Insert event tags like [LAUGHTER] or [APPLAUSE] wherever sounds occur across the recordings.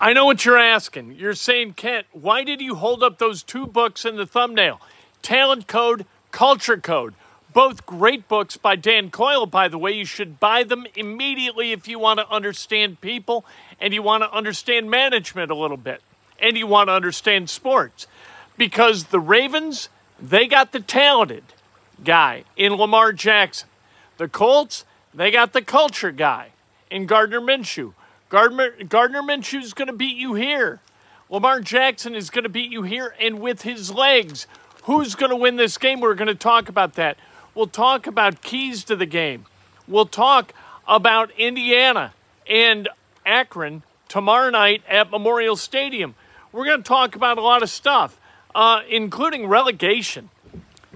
I know what you're asking. You're saying, Kent, why did you hold up those two books in the thumbnail? Talent Code, Culture Code. Both great books by Dan Coyle, by the way. You should buy them immediately if you want to understand people and you want to understand management a little bit and you want to understand sports. Because the Ravens, they got the talented guy in Lamar Jackson. The Colts, they got the culture guy in Gardner Minshew. Gardner, Gardner Minshew is going to beat you here. Lamar Jackson is going to beat you here and with his legs. Who's going to win this game? We're going to talk about that. We'll talk about keys to the game. We'll talk about Indiana and Akron tomorrow night at Memorial Stadium. We're going to talk about a lot of stuff, uh, including relegation.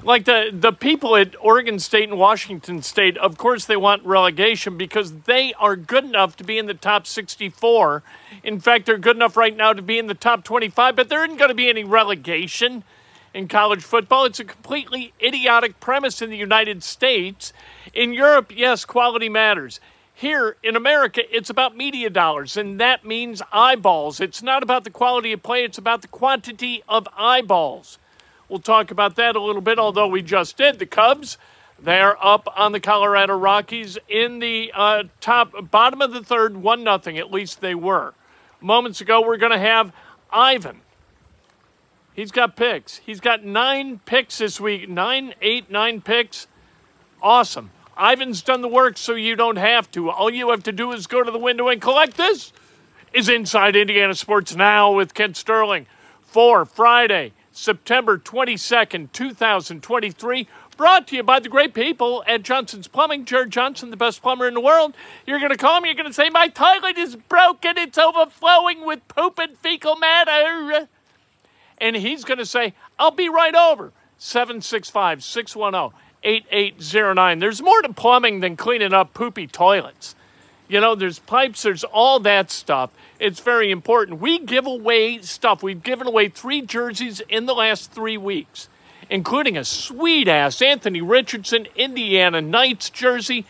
Like the, the people at Oregon State and Washington State, of course, they want relegation because they are good enough to be in the top 64. In fact, they're good enough right now to be in the top 25, but there isn't going to be any relegation in college football. It's a completely idiotic premise in the United States. In Europe, yes, quality matters. Here in America, it's about media dollars, and that means eyeballs. It's not about the quality of play, it's about the quantity of eyeballs. We'll talk about that a little bit, although we just did. The Cubs, they're up on the Colorado Rockies in the uh, top, bottom of the third, 1 nothing. At least they were. Moments ago, we're going to have Ivan. He's got picks. He's got nine picks this week. Nine, eight, nine picks. Awesome. Ivan's done the work so you don't have to. All you have to do is go to the window and collect this. Is Inside Indiana Sports Now with Kent Sterling for Friday, September 22nd, 2023. Brought to you by the great people at Johnson's Plumbing. Jared Johnson, the best plumber in the world. You're going to call me, you're going to say, My toilet is broken. It's overflowing with poop and fecal matter and he's going to say, I'll be right over. 765 610 8809. There's more to plumbing than cleaning up poopy toilets. You know, there's pipes, there's all that stuff. It's very important. We give away stuff. We've given away three jerseys in the last three weeks, including a sweet ass Anthony Richardson Indiana Knights jersey.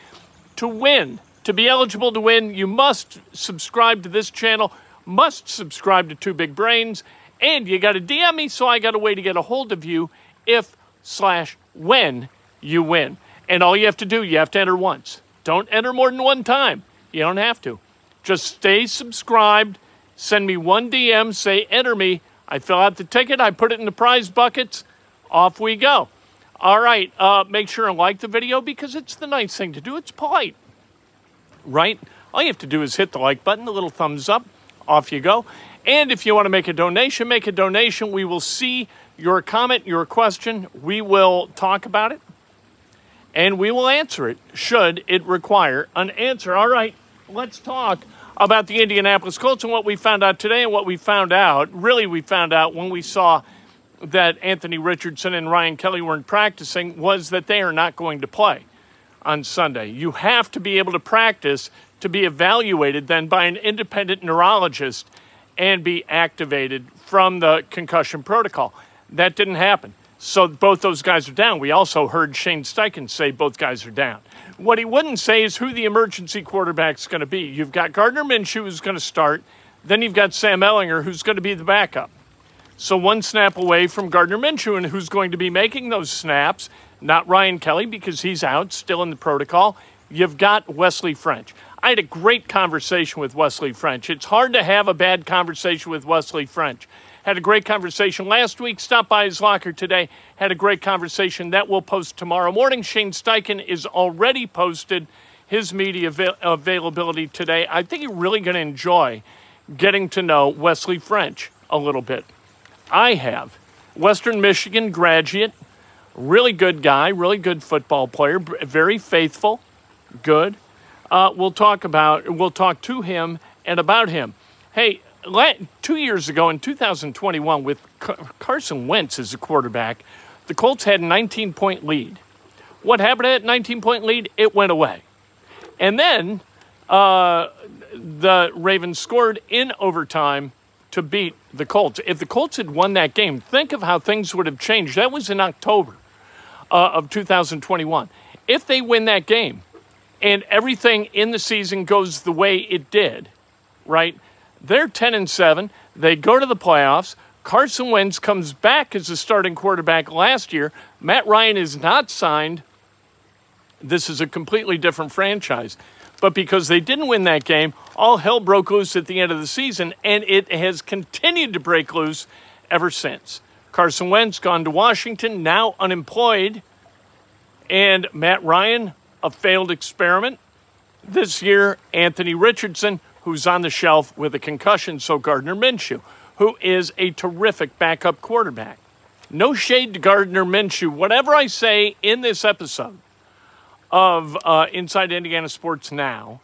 To win, to be eligible to win, you must subscribe to this channel, must subscribe to Two Big Brains, and you got to DM me so I got a way to get a hold of you if slash when you win. And all you have to do, you have to enter once. Don't enter more than one time. You don't have to. Just stay subscribed. Send me one DM, say enter me. I fill out the ticket, I put it in the prize buckets. Off we go. All right, uh, make sure and like the video because it's the nice thing to do. It's polite, right? All you have to do is hit the like button, the little thumbs up. Off you go. And if you want to make a donation, make a donation. We will see your comment, your question. We will talk about it and we will answer it should it require an answer. All right, let's talk about the Indianapolis Colts and what we found out today and what we found out. Really, we found out when we saw that Anthony Richardson and Ryan Kelly weren't practicing was that they are not going to play on Sunday. You have to be able to practice to be evaluated then by an independent neurologist and be activated from the concussion protocol. That didn't happen. So both those guys are down. We also heard Shane Steichen say both guys are down. What he wouldn't say is who the emergency quarterback's going to be. You've got Gardner Minshew who's going to start. Then you've got Sam Ehlinger who's going to be the backup. So one snap away from Gardner Minshew and who's going to be making those snaps, not Ryan Kelly because he's out, still in the protocol. You've got Wesley French. I had a great conversation with Wesley French. It's hard to have a bad conversation with Wesley French. Had a great conversation last week. Stopped by his locker today. Had a great conversation. That will post tomorrow morning. Shane Steichen is already posted his media avail- availability today. I think you're really going to enjoy getting to know Wesley French a little bit. I have. Western Michigan graduate, really good guy, really good football player, very faithful, good. Uh, we'll talk about, we'll talk to him and about him. Hey, two years ago in 2021, with Carson Wentz as a quarterback, the Colts had a 19 point lead. What happened at 19 point lead? It went away. And then uh, the Ravens scored in overtime to beat the Colts. If the Colts had won that game, think of how things would have changed. That was in October uh, of 2021. If they win that game and everything in the season goes the way it did, right? They're 10 and 7. They go to the playoffs. Carson Wentz comes back as the starting quarterback last year. Matt Ryan is not signed. This is a completely different franchise. But because they didn't win that game, all hell broke loose at the end of the season, and it has continued to break loose ever since. Carson Wentz gone to Washington, now unemployed, and Matt Ryan, a failed experiment. This year, Anthony Richardson, who's on the shelf with a concussion, so Gardner Minshew, who is a terrific backup quarterback. No shade to Gardner Minshew. Whatever I say in this episode of uh, Inside Indiana Sports Now,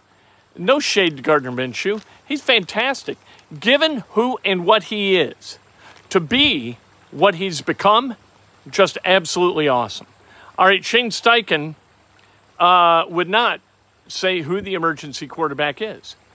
no shade to Gardner Minshew. He's fantastic. Given who and what he is, to be what he's become, just absolutely awesome. All right, Shane Steichen uh, would not say who the emergency quarterback is.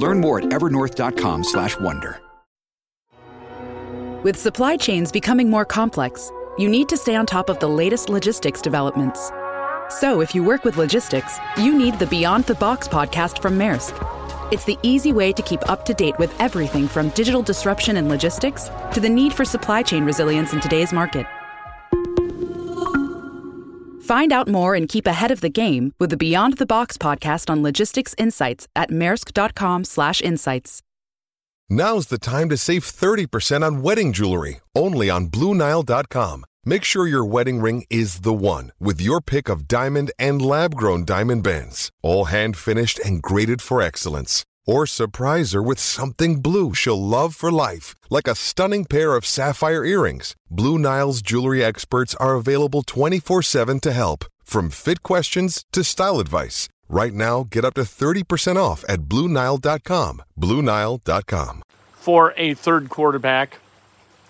Learn more at evernorth.com slash wonder. With supply chains becoming more complex, you need to stay on top of the latest logistics developments. So, if you work with logistics, you need the Beyond the Box podcast from Maersk. It's the easy way to keep up to date with everything from digital disruption in logistics to the need for supply chain resilience in today's market. Find out more and keep ahead of the game with the Beyond the Box podcast on logistics insights at maersk.com/insights. Now's the time to save 30% on wedding jewelry, only on bluenile.com. Make sure your wedding ring is the one with your pick of diamond and lab-grown diamond bands, all hand-finished and graded for excellence. Or surprise her with something blue she'll love for life, like a stunning pair of sapphire earrings. Blue Nile's jewelry experts are available 24 7 to help, from fit questions to style advice. Right now, get up to 30% off at BlueNile.com. BlueNile.com. For a third quarterback,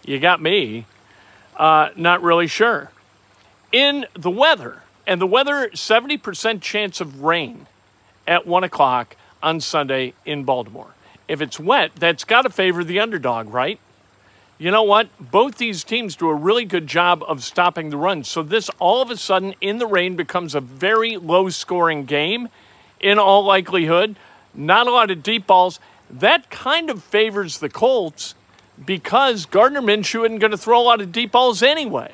you got me. Uh, not really sure. In the weather, and the weather, 70% chance of rain at 1 o'clock on Sunday in Baltimore. If it's wet, that's got to favor the underdog, right? You know what? Both these teams do a really good job of stopping the run. So this all of a sudden in the rain becomes a very low scoring game in all likelihood. Not a lot of deep balls. That kind of favors the Colts because Gardner Minshew isn't going to throw a lot of deep balls anyway.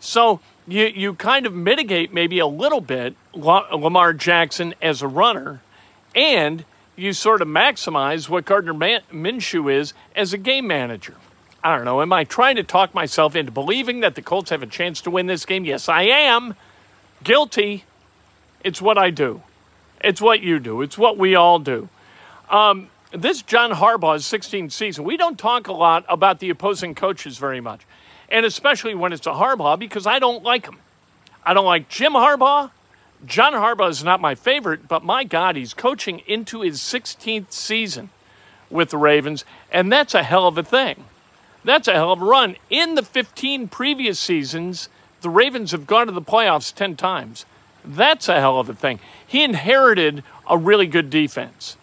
So you, you kind of mitigate maybe a little bit Lamar Jackson as a runner and you sort of maximize what Gardner Minshew is as a game manager. I don't know. Am I trying to talk myself into believing that the Colts have a chance to win this game? Yes, I am. Guilty. It's what I do. It's what you do. It's what we all do. Um, this John Harbaugh's 16th season, we don't talk a lot about the opposing coaches very much, and especially when it's a Harbaugh because I don't like him. I don't like Jim Harbaugh. John Harbaugh is not my favorite, but my God, he's coaching into his 16th season with the Ravens, and that's a hell of a thing. That's a hell of a run. In the 15 previous seasons, the Ravens have gone to the playoffs 10 times. That's a hell of a thing. He inherited a really good defense.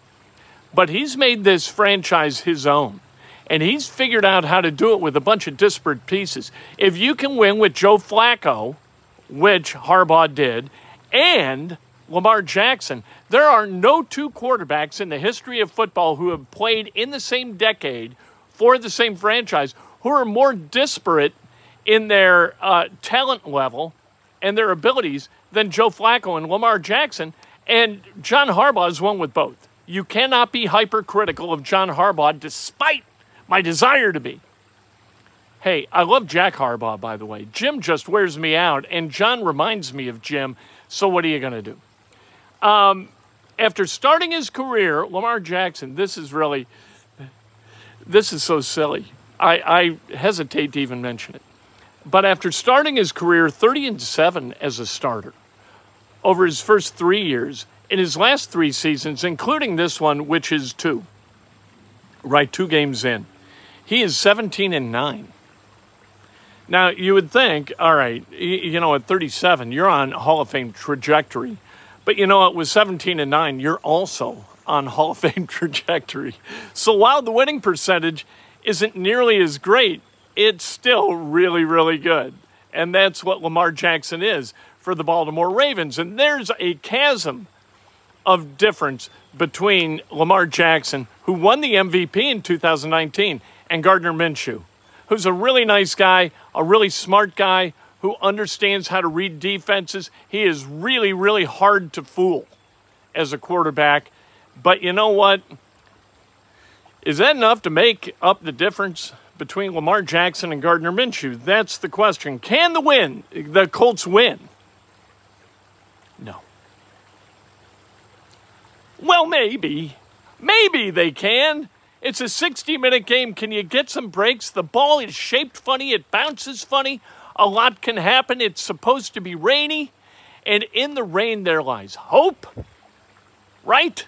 But he's made this franchise his own. And he's figured out how to do it with a bunch of disparate pieces. If you can win with Joe Flacco, which Harbaugh did, and Lamar Jackson, there are no two quarterbacks in the history of football who have played in the same decade for the same franchise who are more disparate in their uh, talent level and their abilities than Joe Flacco and Lamar Jackson. And John Harbaugh is one with both. You cannot be hypercritical of John Harbaugh despite my desire to be. Hey, I love Jack Harbaugh, by the way. Jim just wears me out, and John reminds me of Jim. So, what are you going to do? Um, after starting his career, Lamar Jackson, this is really, this is so silly. I, I hesitate to even mention it. But after starting his career 30 and 7 as a starter over his first three years, in his last three seasons, including this one, which is two, right, two games in, he is 17 and 9. Now, you would think, all right, you know, at 37, you're on Hall of Fame trajectory. But you know what? With 17 and 9, you're also on Hall of Fame [LAUGHS] trajectory. So while the winning percentage isn't nearly as great, it's still really, really good. And that's what Lamar Jackson is for the Baltimore Ravens. And there's a chasm of difference between Lamar Jackson, who won the MVP in 2019, and Gardner Minshew, who's a really nice guy, a really smart guy who understands how to read defenses. He is really, really hard to fool as a quarterback. But you know what? Is that enough to make up the difference between Lamar Jackson and Gardner Minshew? That's the question. Can the win the Colts win? No. Well, maybe. Maybe they can. It's a 60 minute game. Can you get some breaks? The ball is shaped funny, it bounces funny. A lot can happen. It's supposed to be rainy. And in the rain, there lies hope, right?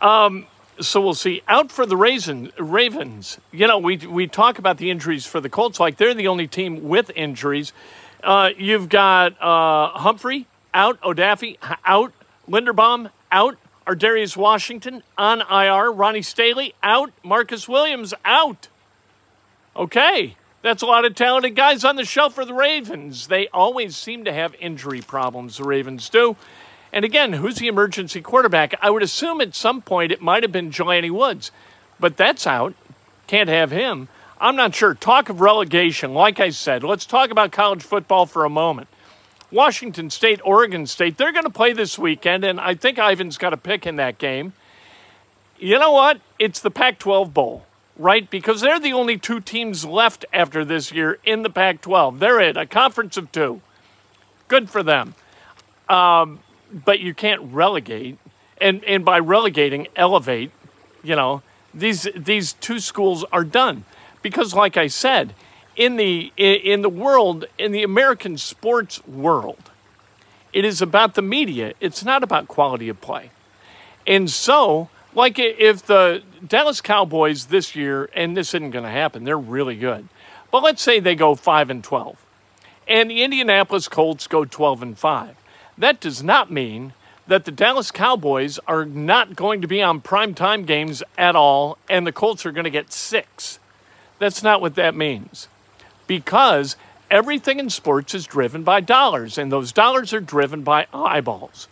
Um, so we'll see. Out for the Raisin, Ravens. You know, we, we talk about the injuries for the Colts like they're the only team with injuries. Uh, you've got uh, Humphrey out, Odafe out, Linderbaum out, Ar'Darius Washington on IR, Ronnie Stanley out, Marcus Williams out. Okay, that's a lot of talented guys on the shelf for the Ravens. They always seem to have injury problems, the Ravens do. And again, who's the emergency quarterback? I would assume at some point it might have been Jelani Woods, but that's out. Can't have him. I'm not sure. Talk of relegation. Like I said, let's talk about college football for a moment. Washington State, Oregon State, they're going to play this weekend, and I think Ivan's got a pick in that game. You know what? It's the Pac 12 Bowl, right? Because they're the only two teams left after this year in the Pac 12. They're it, a conference of two. Good for them. Um, but you can't relegate, and and by relegating, elevate. You know, these these two schools are done because, like I said, in the in the world, in the American sports world, it is about the media. It's not about quality of play, and so. Like if the Dallas Cowboys this year, and this isn't going to happen, they're really good. But let's say they go 5 and 12, and the Indianapolis Colts go 12 and 5 that does not mean that the Dallas Cowboys are not going to be on primetime games at all and the Colts are going to get six. That's not what that means. Because everything in sports is driven by dollars, and those dollars are driven by eyeballs.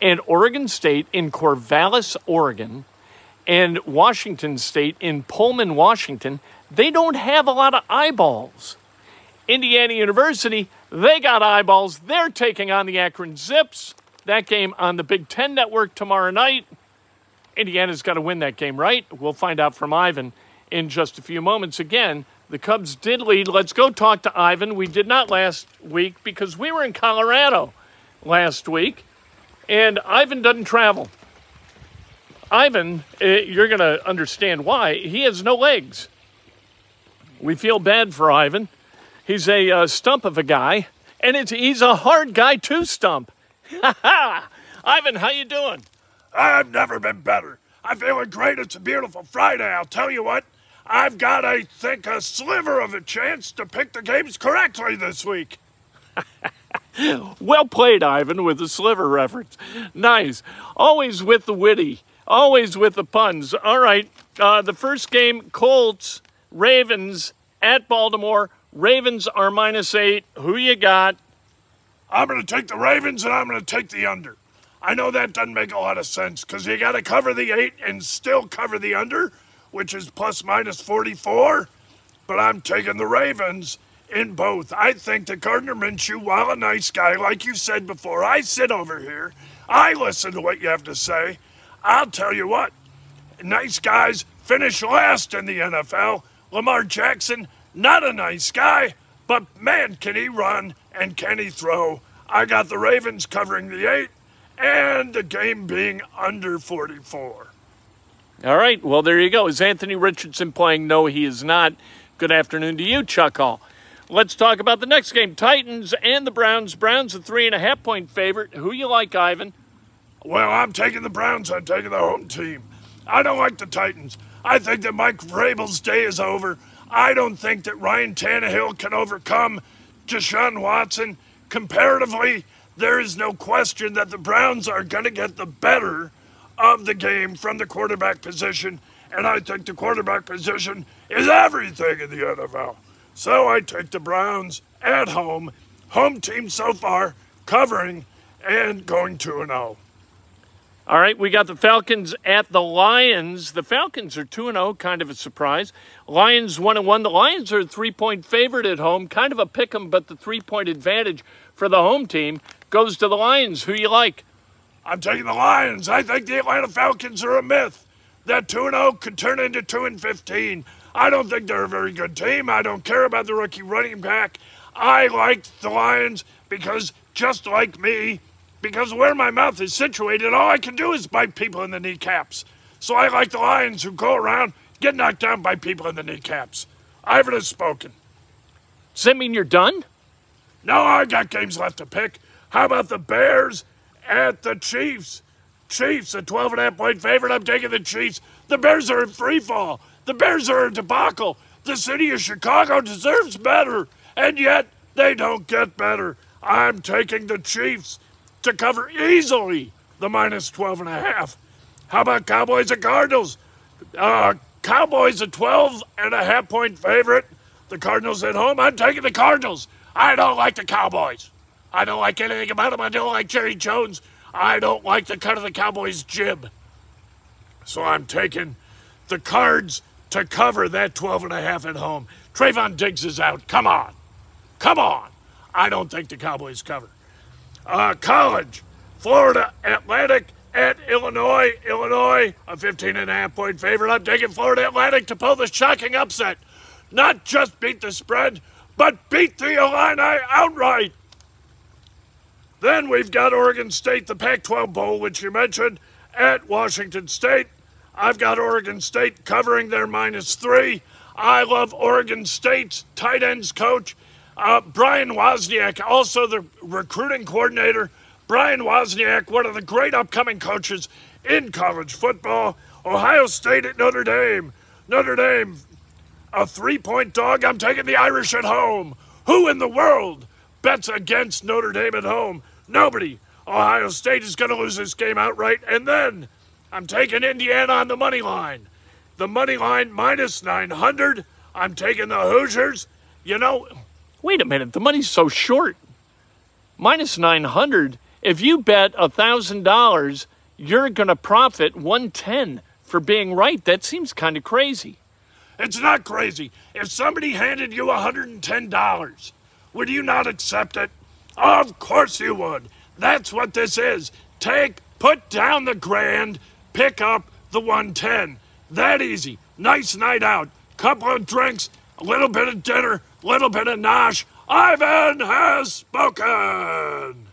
And Oregon State in Corvallis, Oregon, and Washington State in Pullman, Washington, they don't have a lot of eyeballs. Indiana University they got eyeballs. They're taking on the Akron Zips. That game on the Big Ten Network tomorrow night. Indiana's got to win that game, right? We'll find out from Ivan in just a few moments. Again, the Cubs did lead. Let's go talk to Ivan. We did not last week because we were in Colorado last week, and Ivan doesn't travel. Ivan, eh, you're going to understand why. He has no legs. We feel bad for Ivan. He's a uh, stump of a guy, and it's he's a hard guy to stump. [LAUGHS] Ivan, how you doing? I've never been better. I'm feeling great. It's a beautiful Friday. I'll tell you what. I've got, I think, a sliver of a chance to pick the games correctly this week. [LAUGHS] well played, Ivan, with the sliver reference. Nice. Always with the witty. Always with the puns. All right. Uh, the first game, Colts, Ravens at Baltimore. Ravens are minus eight. Who you got? I'm going to take the Ravens and I'm going to take the under. I know that doesn't make a lot of sense because you got to cover the eight and still cover the under, which is plus minus 44. But I'm taking the Ravens in both. I think that Gardner Minshew, while a nice guy, like you said before, I sit over here, I listen to what you have to say. I'll tell you what, nice guys finish last in the NFL. Lamar Jackson, not a nice guy, but man, can he run and can he throw? I got the Ravens covering the eight and the game being under 44. All right. Well, there you go. Is Anthony Richardson playing? No, he is not. Good afternoon to you, Chuck Hall. Let's talk about the next game Titans and the Browns. Browns, a three and a half point favorite. Who you like, Ivan? Well, I'm taking the Browns. I'm taking the home team. I don't like the Titans. I think that Mike Vrabel's day is over. I don't think that Ryan Tannehill can overcome Deshaun Watson. Comparatively, there is no question that the Browns are going to get the better of the game from the quarterback position. And I think the quarterback position is everything in the NFL. So I take the Browns at home, home team so far, covering and going 2 0. All right, we got the Falcons at the Lions. The Falcons are 2 0, kind of a surprise. Lions 1 1. The Lions are a three point favorite at home, kind of a pick 'em, but the three point advantage for the home team goes to the Lions. Who you like? I'm taking the Lions. I think the Atlanta Falcons are a myth. That 2 0 could turn into 2 and 15. I don't think they're a very good team. I don't care about the rookie running back. I like the Lions because, just like me, because where my mouth is situated, all I can do is bite people in the kneecaps. So I like the lions who go around, get knocked down by people in the kneecaps. Ivan has spoken. Does that mean you're done? No, I got games left to pick. How about the Bears at the Chiefs? Chiefs, a 12 and a half point favorite. I'm taking the Chiefs. The Bears are in free fall. The Bears are in debacle. The city of Chicago deserves better, and yet they don't get better. I'm taking the Chiefs to cover easily the minus 12 and a half. How about Cowboys and Cardinals? Uh, Cowboys a 12 and a half point favorite. The Cardinals at home. I'm taking the Cardinals. I don't like the Cowboys. I don't like anything about him. I don't like Jerry Jones. I don't like the cut of the Cowboys jib. So I'm taking the cards to cover that 12 and a half at home. Trevon Diggs is out. Come on. Come on. I don't think the Cowboys cover uh, college, Florida Atlantic at Illinois. Illinois, a 15 and a half point favorite. I'm taking Florida Atlantic to pull the shocking upset. Not just beat the spread, but beat the Illini outright. Then we've got Oregon State, the Pac 12 Bowl, which you mentioned, at Washington State. I've got Oregon State covering their minus three. I love Oregon State's tight ends coach. Uh, Brian Wozniak, also the recruiting coordinator. Brian Wozniak, one of the great upcoming coaches in college football. Ohio State at Notre Dame. Notre Dame, a three point dog. I'm taking the Irish at home. Who in the world bets against Notre Dame at home? Nobody. Ohio State is going to lose this game outright. And then I'm taking Indiana on the money line. The money line minus 900. I'm taking the Hoosiers. You know, wait a minute, the money's so short. Minus 900. If you bet $1,000, you're going to profit 110 for being right. That seems kind of crazy. It's not crazy. If somebody handed you $110, would you not accept it? Of course you would. That's what this is. Take, put down the grand, pick up the 110. That easy. Nice night out. Couple of drinks, a little bit of dinner, a little bit of nosh. Ivan has spoken.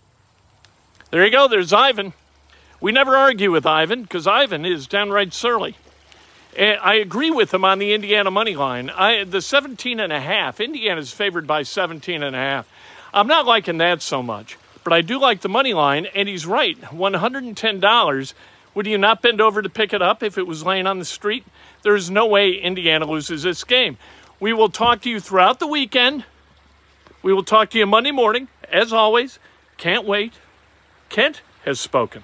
There you go. There's Ivan. We never argue with Ivan because Ivan is downright surly. And I agree with him on the Indiana money line. I, the 17 and a half, Indiana's favored by 17 and a half. I'm not liking that so much, but I do like the money line, and he's right. $110. Would you not bend over to pick it up if it was laying on the street? There's no way Indiana loses this game. We will talk to you throughout the weekend. We will talk to you Monday morning, as always. Can't wait. Kent has spoken.